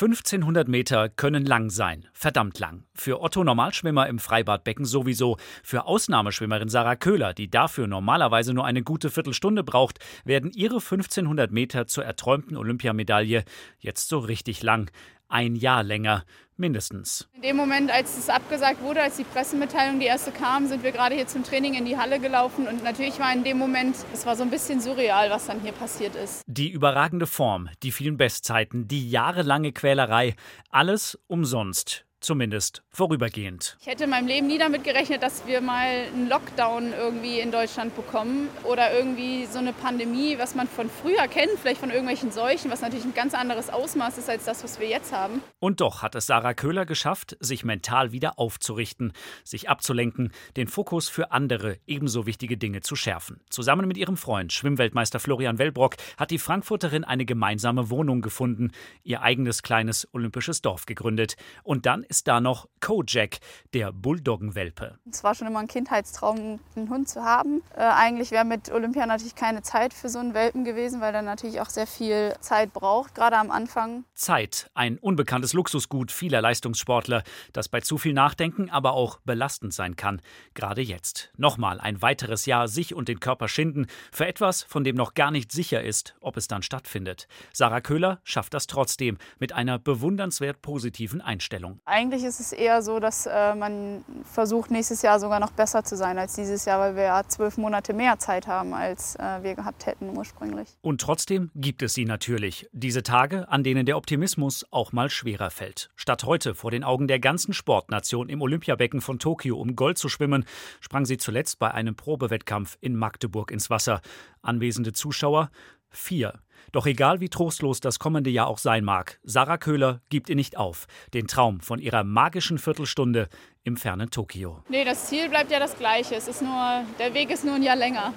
1500 Meter können lang sein, verdammt lang. Für Otto Normalschwimmer im Freibadbecken sowieso. Für Ausnahmeschwimmerin Sarah Köhler, die dafür normalerweise nur eine gute Viertelstunde braucht, werden ihre 1500 Meter zur erträumten Olympiamedaille jetzt so richtig lang ein Jahr länger, mindestens. In dem Moment, als es abgesagt wurde, als die Pressemitteilung die erste kam, sind wir gerade hier zum Training in die Halle gelaufen und natürlich war in dem Moment, es war so ein bisschen surreal, was dann hier passiert ist. Die überragende Form, die vielen Bestzeiten, die jahrelange Quälerei, alles umsonst Zumindest vorübergehend. Ich hätte in meinem Leben nie damit gerechnet, dass wir mal einen Lockdown irgendwie in Deutschland bekommen oder irgendwie so eine Pandemie, was man von früher kennt, vielleicht von irgendwelchen Seuchen, was natürlich ein ganz anderes Ausmaß ist als das, was wir jetzt haben. Und doch hat es Sarah Köhler geschafft, sich mental wieder aufzurichten, sich abzulenken, den Fokus für andere ebenso wichtige Dinge zu schärfen. Zusammen mit ihrem Freund, Schwimmweltmeister Florian Wellbrock, hat die Frankfurterin eine gemeinsame Wohnung gefunden, ihr eigenes kleines olympisches Dorf gegründet. Und dann ist da noch Kojak, der Bulldoggenwelpe. Es war schon immer ein Kindheitstraum, einen Hund zu haben. Äh, eigentlich wäre mit Olympia natürlich keine Zeit für so einen Welpen gewesen, weil er natürlich auch sehr viel Zeit braucht, gerade am Anfang. Zeit, ein unbekanntes Luxusgut vieler Leistungssportler, das bei zu viel Nachdenken aber auch belastend sein kann. Gerade jetzt. Nochmal ein weiteres Jahr sich und den Körper schinden für etwas, von dem noch gar nicht sicher ist, ob es dann stattfindet. Sarah Köhler schafft das trotzdem mit einer bewundernswert positiven Einstellung. Eigentlich ist es eher so, dass äh, man versucht, nächstes Jahr sogar noch besser zu sein als dieses Jahr, weil wir ja zwölf Monate mehr Zeit haben, als äh, wir gehabt hätten ursprünglich. Und trotzdem gibt es sie natürlich. Diese Tage, an denen der Optimismus auch mal schwerer fällt. Statt heute vor den Augen der ganzen Sportnation im Olympiabecken von Tokio um Gold zu schwimmen, sprang sie zuletzt bei einem Probewettkampf in Magdeburg ins Wasser. Anwesende Zuschauer Vier. Doch egal wie trostlos das kommende Jahr auch sein mag, Sarah Köhler gibt ihr nicht auf. Den Traum von ihrer magischen Viertelstunde im fernen Tokio. Nee, das Ziel bleibt ja das gleiche. Es ist nur, der Weg ist nur ein Jahr länger.